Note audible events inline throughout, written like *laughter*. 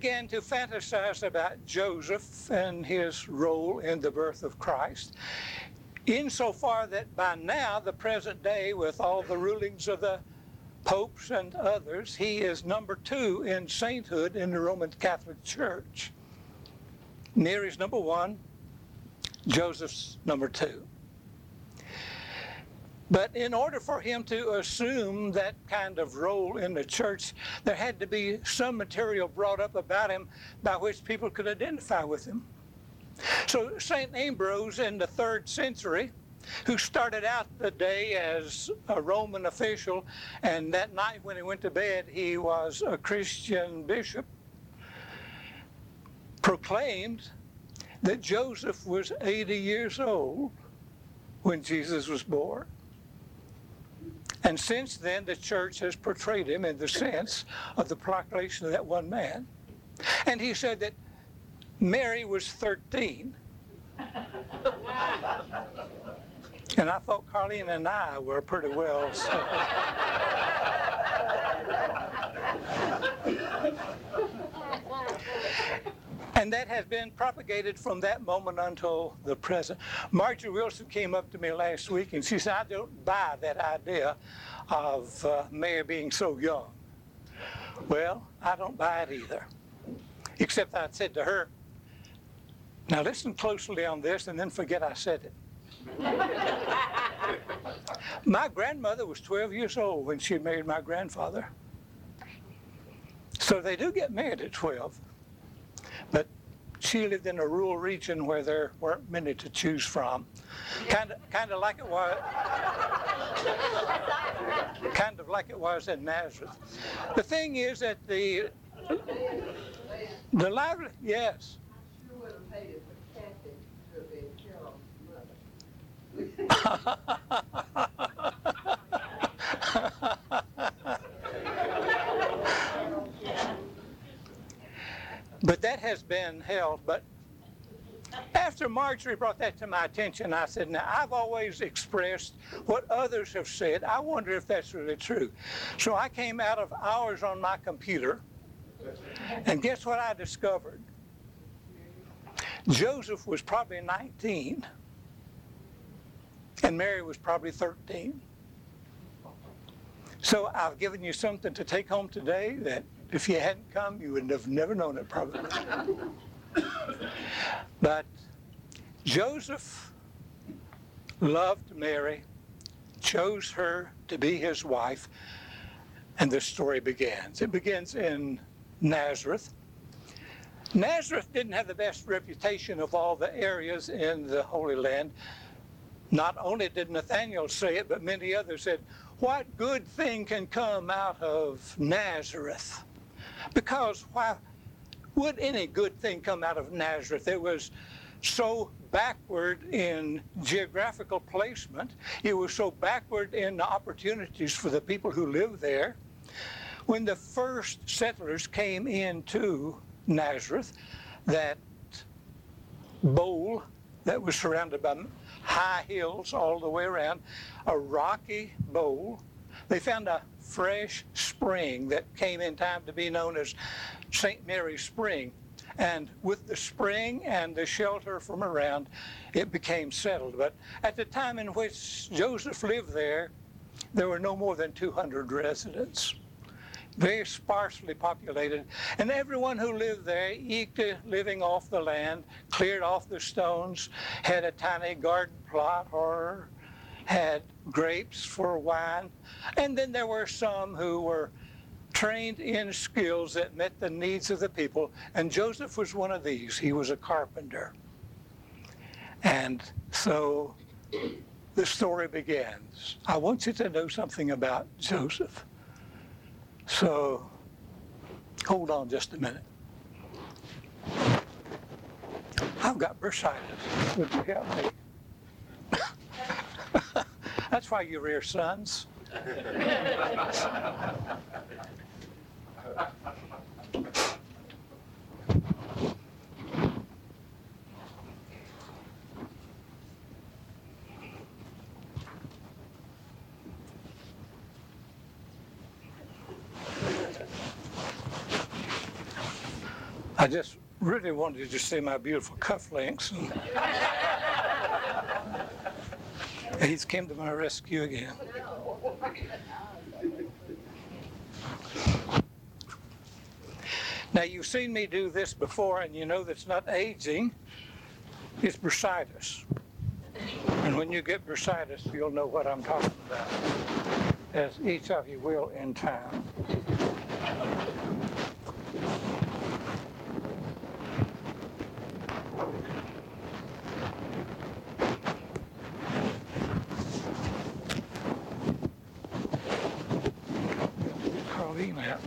began to fantasize about Joseph and his role in the birth of Christ, insofar that by now, the present day, with all the rulings of the popes and others, he is number two in sainthood in the Roman Catholic Church. Mary's number one, Joseph's number two. But in order for him to assume that kind of role in the church, there had to be some material brought up about him by which people could identify with him. So St. Ambrose in the third century, who started out the day as a Roman official, and that night when he went to bed, he was a Christian bishop, proclaimed that Joseph was 80 years old when Jesus was born. And since then, the church has portrayed him in the sense of the proclamation of that one man. And he said that Mary was 13. And I thought Carlene and I were pretty well. So. And that has been propagated from that moment until the present. Marjorie Wilson came up to me last week and she said, I don't buy that idea of uh, Mary being so young. Well, I don't buy it either. Except I said to her, now listen closely on this and then forget I said it. *laughs* my grandmother was 12 years old when she married my grandfather. So they do get married at 12. She lived in a rural region where there weren't many to choose from. Kind of, kind of like it was, kind of like it was in Nazareth. The thing is that the, the lively, yes. *laughs* but that has been held. But after Marjorie brought that to my attention, I said, Now, I've always expressed what others have said. I wonder if that's really true. So I came out of hours on my computer, and guess what I discovered? Joseph was probably 19, and Mary was probably 13. So I've given you something to take home today that if you hadn't come, you would have never known it probably. but Joseph loved Mary, chose her to be his wife, and the story begins. It begins in Nazareth. Nazareth didn't have the best reputation of all the areas in the Holy Land. Not only did Nathaniel say it, but many others said, What good thing can come out of Nazareth? Because why would any good thing come out of Nazareth? It was so backward in geographical placement. It was so backward in the opportunities for the people who lived there. When the first settlers came into Nazareth, that bowl that was surrounded by high hills all the way around, a rocky bowl, they found a fresh spring that came in time to be known as St. Mary's Spring. And with the spring and the shelter from around, it became settled. But at the time in which Joseph lived there, there were no more than 200 residents. Very sparsely populated. And everyone who lived there eked a living off the land, cleared off the stones, had a tiny garden plot or had grapes for wine. And then there were some who were trained in skills that met the needs of the people. And Joseph was one of these. He was a carpenter. And so the story begins. I want you to know something about Joseph. So hold on just a minute. I've got bursitis. Would you help me? That's why you rear sons. I just really wanted you to see my beautiful cufflinks. *laughs* He's came to my rescue again. Now, you've seen me do this before, and you know that's not aging, it's bursitis. And when you get bursitis, you'll know what I'm talking about, as each of you will in time. Carlene out.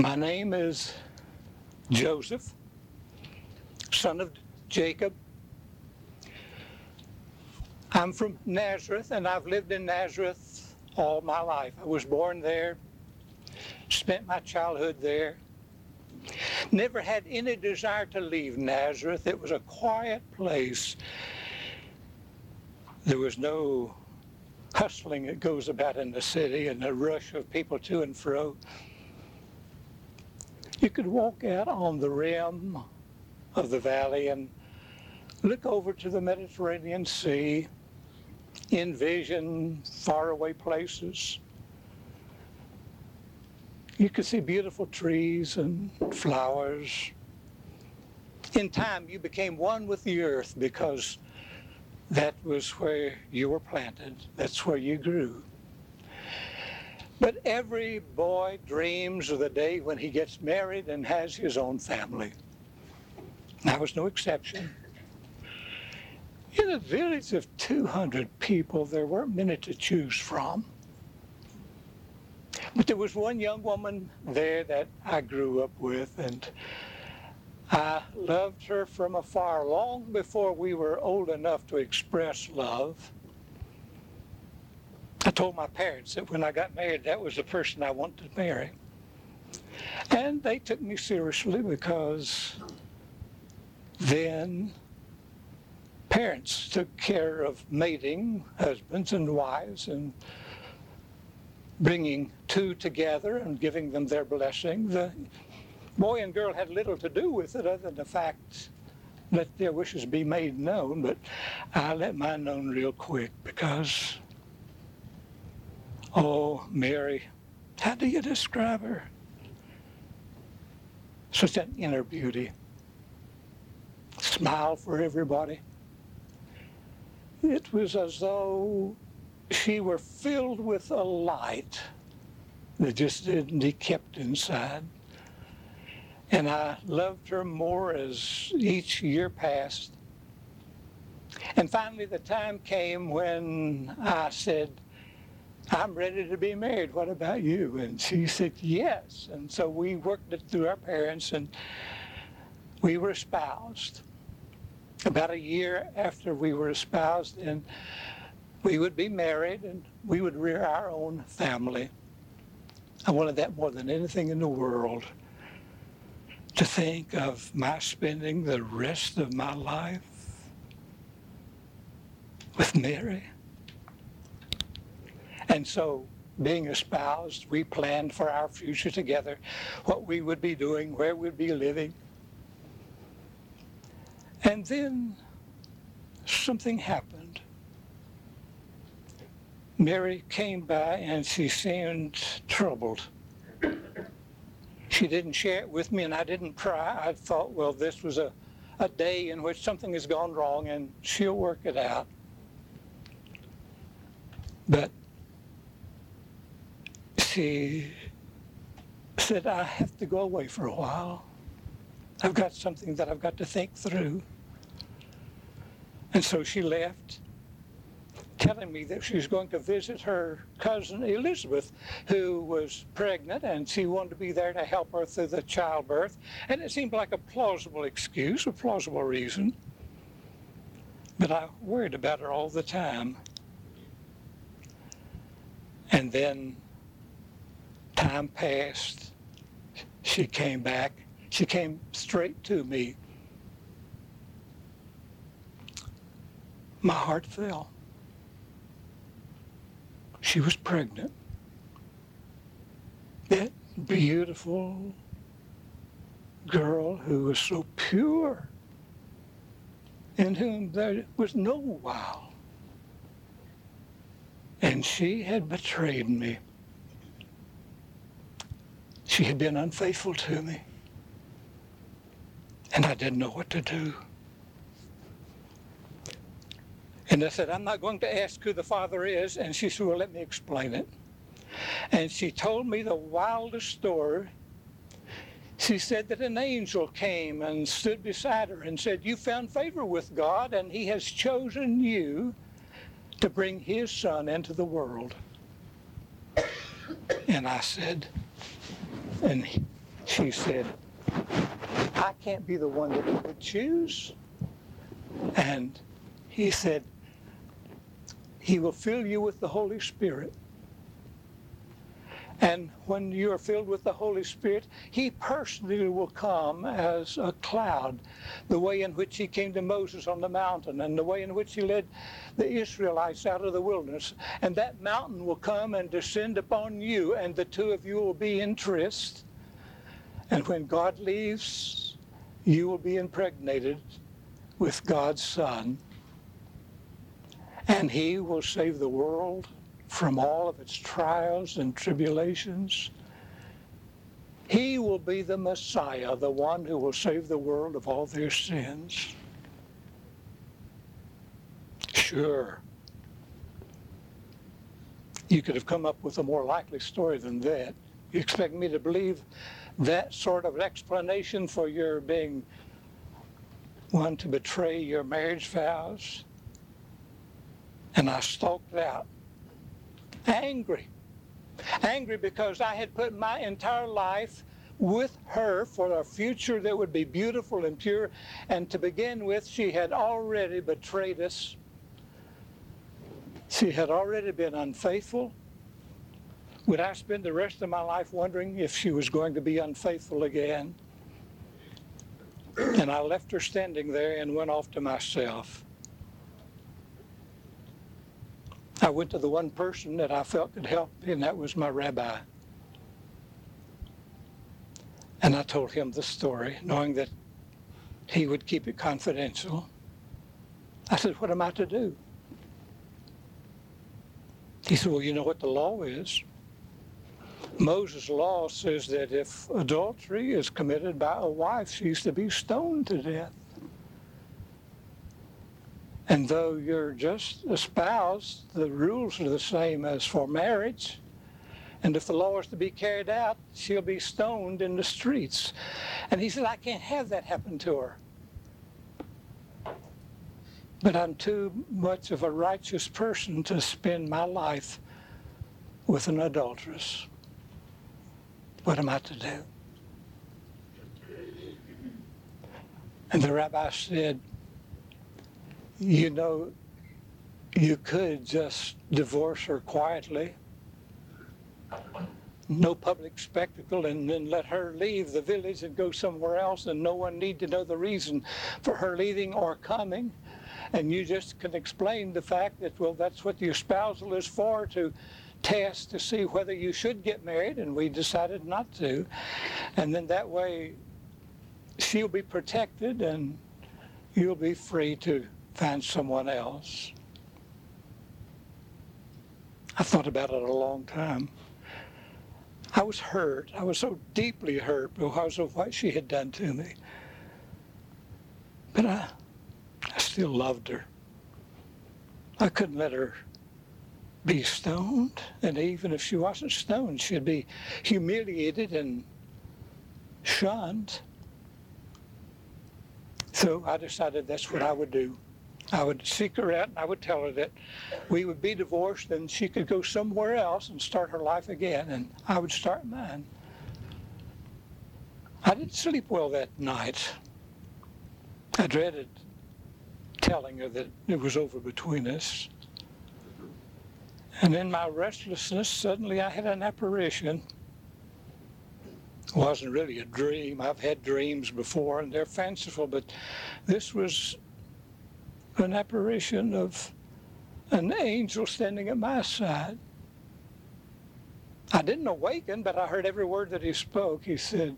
My name is Joseph, son of Jacob. I'm from Nazareth, and I've lived in Nazareth all my life. I was born there, spent my childhood there. Never had any desire to leave Nazareth. It was a quiet place. There was no hustling that goes about in the city and the rush of people to and fro. You could walk out on the rim of the valley and look over to the Mediterranean Sea, envision faraway places. You could see beautiful trees and flowers. In time, you became one with the earth because that was where you were planted, that's where you grew. But every boy dreams of the day when he gets married and has his own family. I was no exception. In a village of 200 people, there weren't many to choose from. But there was one young woman there that I grew up with, and I loved her from afar long before we were old enough to express love. Told my parents that when I got married, that was the person I wanted to marry. And they took me seriously because then parents took care of mating husbands and wives and bringing two together and giving them their blessing. The boy and girl had little to do with it other than the fact that their wishes be made known, but I let mine known real quick because Oh, Mary, how do you describe her? Such an inner beauty. Smile for everybody. It was as though she were filled with a light that just didn't be kept inside. And I loved her more as each year passed. And finally, the time came when I said, I'm ready to be married. What about you? And she said, yes. And so we worked it through our parents and we were espoused. About a year after we were espoused, and we would be married and we would rear our own family. I wanted that more than anything in the world to think of my spending the rest of my life with Mary. And so, being espoused, we planned for our future together, what we would be doing, where we'd be living. And then something happened. Mary came by and she seemed troubled. She didn't share it with me and I didn't cry. I thought, well, this was a, a day in which something has gone wrong and she'll work it out. But she said, I have to go away for a while. I've got something that I've got to think through. And so she left. telling me that she was going to visit her cousin Elizabeth, who was pregnant, and she wanted to be there to help her through the childbirth. And it seemed like a plausible excuse, a plausible reason. But I worried about her all the time. And then time passed. She came back. She came straight to me. My heart fell. She was pregnant. That beautiful girl who was so pure, in whom there was no wow. And she had betrayed me. She had been unfaithful to me. And I didn't know what to do. And I said, I'm not going to ask who the Father is. And she said, Well, let me explain it. And she told me the wildest story. She said that an angel came and stood beside her and said, You found favor with God, and He has chosen you to bring His Son into the world. And I said, and she said, I can't be the one that He would choose. And he said, he will fill you with the Holy Spirit. And when you are filled with the Holy Spirit, He personally will come as a cloud, the way in which He came to Moses on the mountain, and the way in which He led the Israelites out of the wilderness. And that mountain will come and descend upon you, and the two of you will be in tryst. And when God leaves, you will be impregnated with God's Son and he will save the world from all of its trials and tribulations. He will be the Messiah, the one who will save the world of all their sins. Sure. You could have come up with a more likely story than that. You expect me to believe that sort of explanation for your being one to betray your marriage vows? And I stalked out, angry. Angry because I had put my entire life with her for a future that would be beautiful and pure. And to begin with, she had already betrayed us. She had already been unfaithful. Would I spend the rest of my life wondering if she was going to be unfaithful again? And I left her standing there and went off to myself. I went to the one person that I felt could help me, and that was my rabbi. And I told him the story, knowing that he would keep it confidential. I said, What am I to do? He said, Well, you know what the law is. Moses' law says that if adultery is committed by a wife, she's to be stoned to death. And though you're just espoused, the rules are the same as for marriage. And if the law is to be carried out, she'll be stoned in the streets. And he said, I can't have that happen to her. But I'm too much of a righteous person to spend my life with an adulteress. What am I to do? And the rabbi said, you know, you could just divorce her quietly, no public spectacle, and then let her leave the village and go somewhere else, and no one need to know the reason for her leaving or coming. And you just can explain the fact that, well, that's what your spousal is for, to test to see whether you should get married, and we decided not to. And then that way, she'll be protected and you'll be free to find someone else. I thought about it a long time. I was hurt. I was so deeply hurt because of what she had done to me. But I, I still loved her. I couldn't let her be stoned. And even if she wasn't stoned, she'd be humiliated and shunned. So I decided that's what I would do. I would seek her out and I would tell her that we would be divorced and she could go somewhere else and start her life again, and I would start mine. I didn't sleep well that night. I dreaded telling her that it was over between us. And in my restlessness, suddenly I had an apparition. It wasn't really a dream. I've had dreams before and they're fanciful, but this was an apparition of an angel standing at my side. I didn't awaken, but I heard every word that he spoke. He said,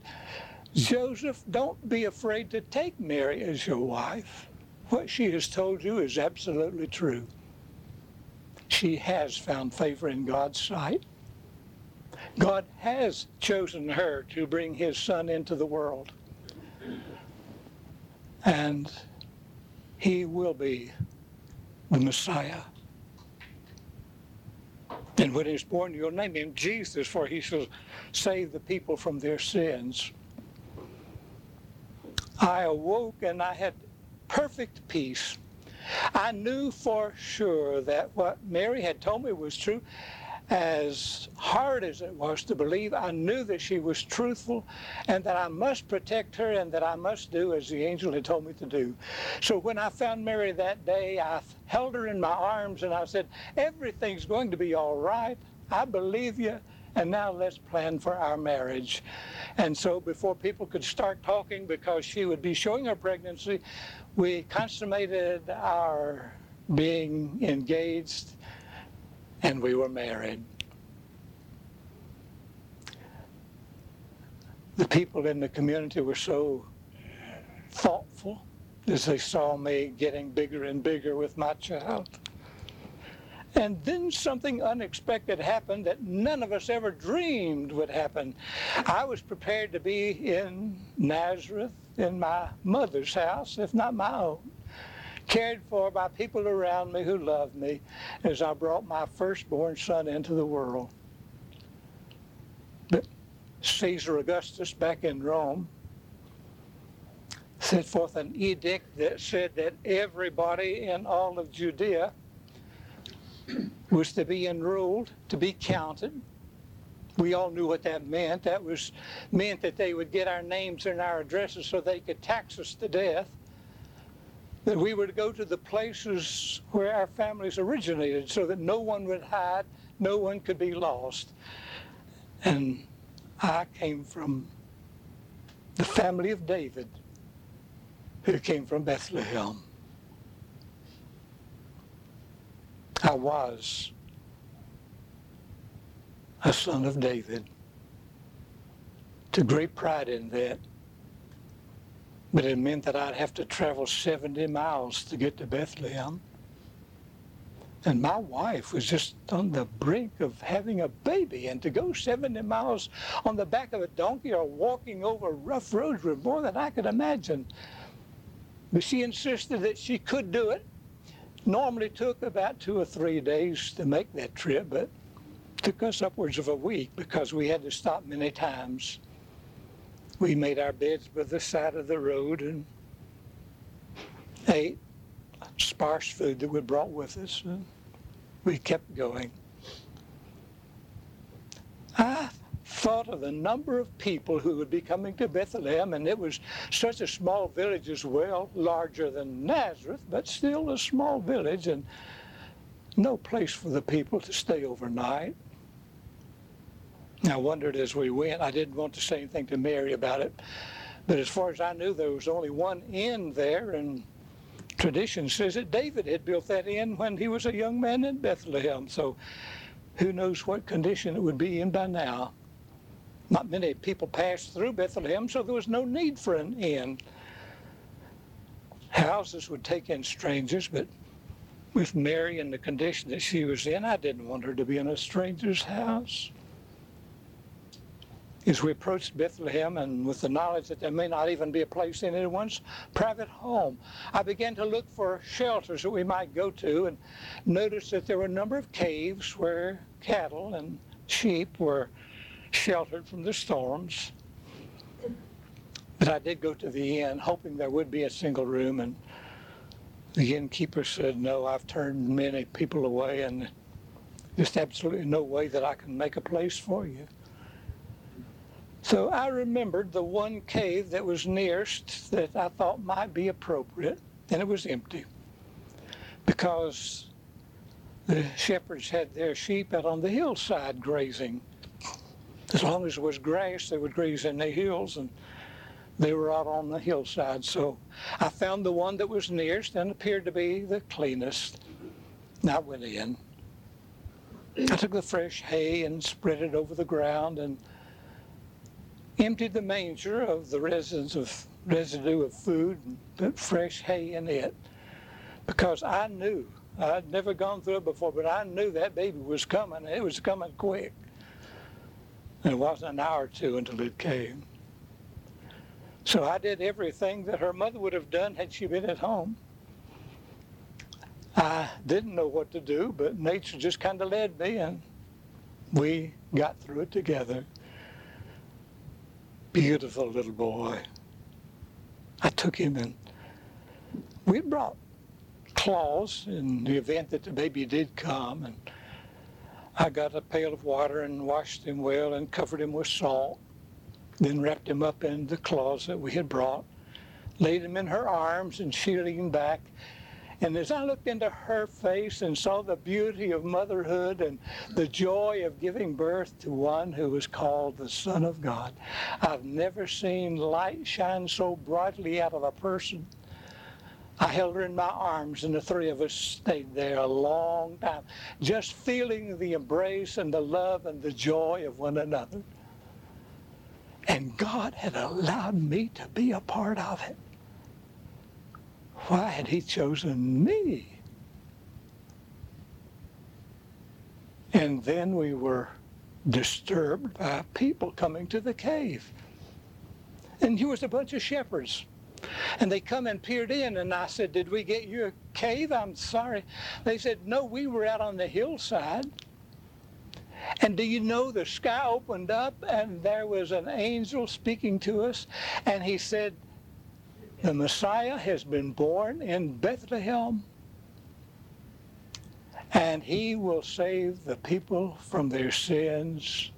Joseph, don't be afraid to take Mary as your wife. What she has told you is absolutely true. She has found favor in God's sight. God has chosen her to bring his son into the world. And he will be the Messiah. And when he's born, you'll name him Jesus, for he shall save the people from their sins. I awoke and I had perfect peace. I knew for sure that what Mary had told me was true as hard as it was to believe, I knew that she was truthful and that I must protect her and that I must do as the angel had told me to do. So when I found Mary that day, I held her in my arms and I said, Everything's going to be all right. I believe you. And now let's plan for our marriage. And so before people could start talking because she would be showing her pregnancy, we consummated our being engaged *laughs* and we were married. The people in the community were so thoughtful as they saw me getting bigger and bigger with my child. And then something unexpected happened that none of us ever dreamed would happen. I was prepared to be in Nazareth in my mother's house, if not my own cared for by people around me who loved me as I brought my firstborn son into the world. But Caesar Augustus back in Rome set forth an edict that said that everybody in all of Judea was to be enrolled, to be counted. We all knew what that meant. That was meant that they would get our names and our addresses so they could tax us to death that we to go to the places where our families originated so that no one would hide, no one could be lost. And I came from the family of David, who came from Bethlehem. I was a son of David. Took great pride in that. But it meant that I'd have to travel 70 miles to get to Bethlehem. And my wife was just on the brink of having a baby, and to go 70 miles on the back of a donkey or walking over rough roads was more than I could imagine. But she insisted that she could do it. Normally took about two or three days to make that trip, but took us upwards of a week because we had to stop many times we made our beds by the side of the road and ate sparse food that we brought with us. And we kept going. I thought of the number of people who would be coming to Bethlehem, and it was such a small village as well, larger than Nazareth, but still a small village, and no place for the people to stay overnight. I wondered as we went, I didn't want to say anything to Mary about it, but as far as I knew, there was only one inn there, and tradition says that David had built that inn when he was a young man in Bethlehem. So who knows what condition it would be in by now. Not many people passed through Bethlehem, so there was no need for an inn. Houses would take in strangers, but with Mary in the condition that she was in, I didn't want her to be in a stranger's house as we approached Bethlehem and with the knowledge that there may not even be a place in anyone's private home, I began to look for shelters that we might go to and noticed that there were a number of caves where cattle and sheep were sheltered from the storms. But I did go to the inn hoping there would be a single room and The innkeeper said, No, I've turned many people away, and there's absolutely no way that I can make a place for you. So I remembered the one cave that was nearest that I thought might be appropriate, and it was empty because the shepherds had their sheep out on the hillside grazing. As long as there was grass, they would graze in the hills, and they were out on the hillside. So I found the one that was nearest and appeared to be the cleanest. And I went in. I took the fresh hay and spread it over the ground and emptied the manger of the residue of, residue of food and put fresh hay in it because I knew I'd never gone through it before, but I knew that baby was coming. And it was coming quick. And it wasn't an hour or two until it came. So I did everything that her mother would have done had she been at home. I didn't know what to do, but nature just kind of led me, and we got through it together. Beautiful little boy. I took him and we brought cloths in the event that the baby did come. And I got a pail of water and washed him well and covered him with salt. Then wrapped him up in the cloths that we had brought, laid him in her arms, and she leaned back. And as I looked into her face and saw the beauty of motherhood and the joy of giving birth to one who was called the Son of God, I've never seen light shine so brightly out of a person I held her in my arms, and the three of us stayed there a long time, just feeling the embrace and the love and the joy of one another. And God had allowed me to be a part of it. Why had He chosen me? And then we were disturbed by people coming to the cave. And here was a bunch of shepherds and they come and peered in, and I said, Did we get you a cave? I'm sorry. They said, No, we were out on the hillside. And do you know the sky opened up and there was an angel speaking to us, and he said, The Messiah has been born in Bethlehem, and he will save the people from their sins.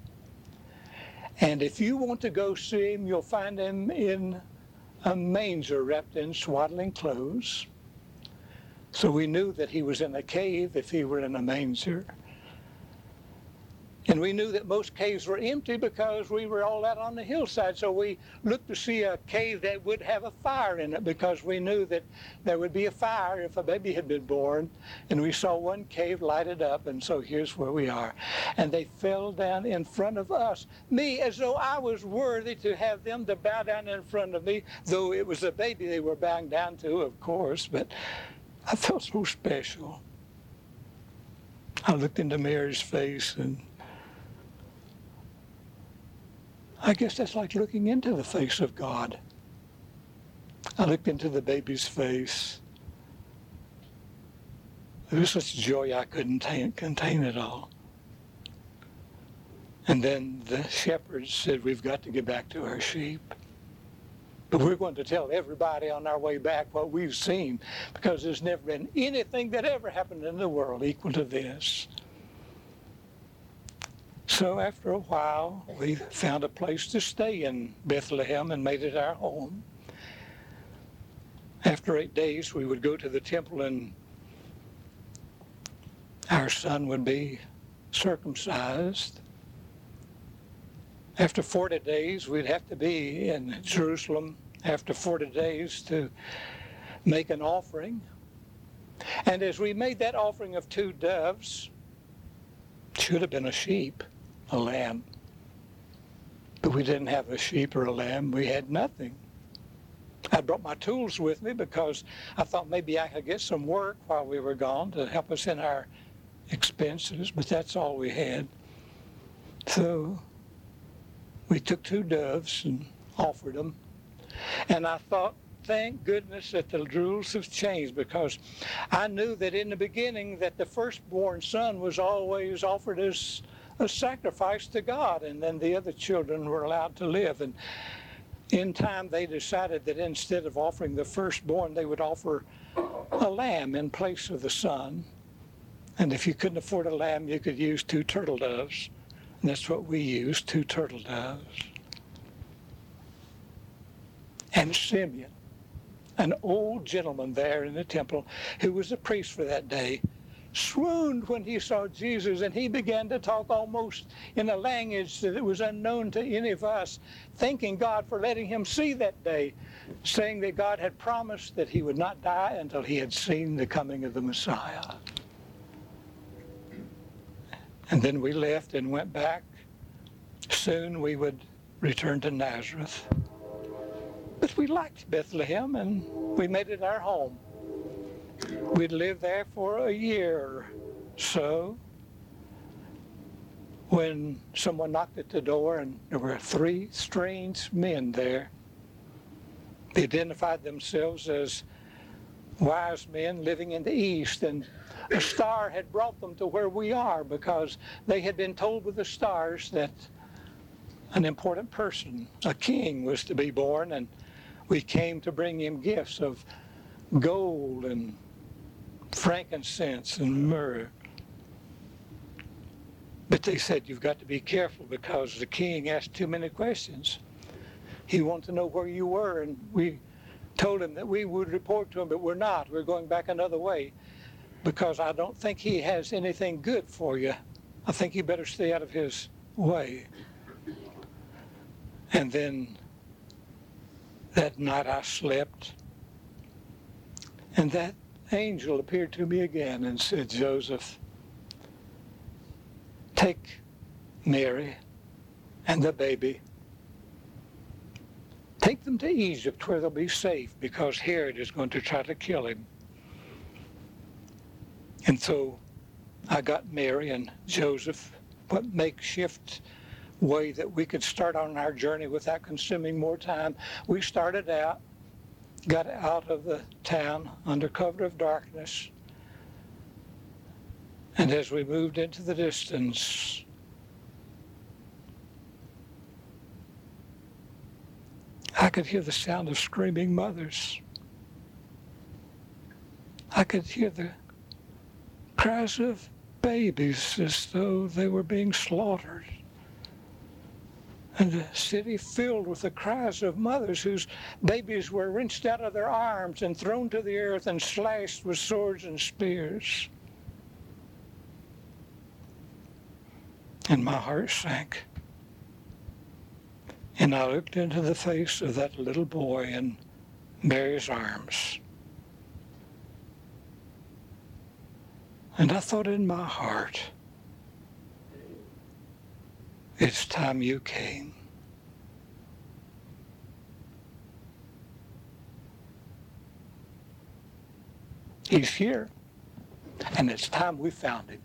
And if you want to go see him, you'll find him in a manger wrapped in swaddling clothes. So we knew that he was in a cave if he were in a manger. And we knew that most caves were empty because we were all out on the hillside. So we looked to see a cave that would have a fire in it because we knew that there would be a fire if a baby had been born. And we saw one cave lighted up, and so here's where we are. And they fell down in front of us, me, as though I was worthy to have them to bow down in front of me, though it was a baby they were bowing down to, of course. But I felt so special. I looked into Mary's face and I guess that's like looking into the face of God. I looked into the baby's face. There was such joy I couldn't contain, contain it all. And then the shepherds said, We've got to get back to our sheep. But we're going to tell everybody on our way back what we've seen because there's never been anything that ever happened in the world equal to this. So after a while, we found a place to stay in Bethlehem and made it our home. After eight days, we would go to the temple and our son would be circumcised. After 40 days, we'd have to be in Jerusalem after 40 days to make an offering. And as we made that offering of two doves, should have been a sheep, a lamb. But we didn't have a sheep or a lamb. We had nothing. I brought my tools with me because I thought maybe I could get some work while we were gone to help us in our expenses, but that's all we had. So we took two doves and offered them. And I thought, thank goodness that the rules have changed because I knew that in the beginning that the firstborn son was always offered as a sacrifice to God, and then the other children were allowed to live. And in time, they decided that instead of offering the firstborn, they would offer a lamb in place of the son. And if you couldn't afford a lamb, you could use two turtle doves. And that's what we used, two turtle doves. And Simeon, an old gentleman there in the temple who was a priest for that day, swooned when he saw Jesus and he began to talk almost in a language that was unknown to any of us, thanking God for letting him see that day, saying that God had promised that he would not die until he had seen the coming of the Messiah. And then we left and went back. Soon we would return to Nazareth. But we liked Bethlehem and we made it our home. We'd lived there for a year so when someone knocked at the door and there were three strange men there. They identified themselves as wise men living in the east and a star had brought them to where we are because they had been told with the stars that an important person, a king, was to be born, and we came to bring him gifts of gold and frankincense and myrrh. But they said, You've got to be careful because the king asked too many questions. He wanted to know where you were, and we told him that we would report to him, but we're not. We're going back another way because I don't think he has anything good for you. I think you better stay out of his way. And then that night I slept, and that angel appeared to me again and said, Joseph, take Mary and the baby. Take them to Egypt where they'll be safe because Herod is going to try to kill him. And so I got Mary and Joseph, what makeshift way that we could start on our journey without consuming more time. We started out, got out of the town under cover of darkness, and as we moved into the distance, I could hear the sound of screaming mothers. I could hear the cries of babies as though they were being slaughtered. And the city filled with the cries of mothers whose babies were wrenched out of their arms and thrown to the earth and slashed with swords and spears. And my heart sank. And I looked into the face of that little boy in Mary's arms. And I thought in my heart, it's time you came. He's here, and it's time we found him.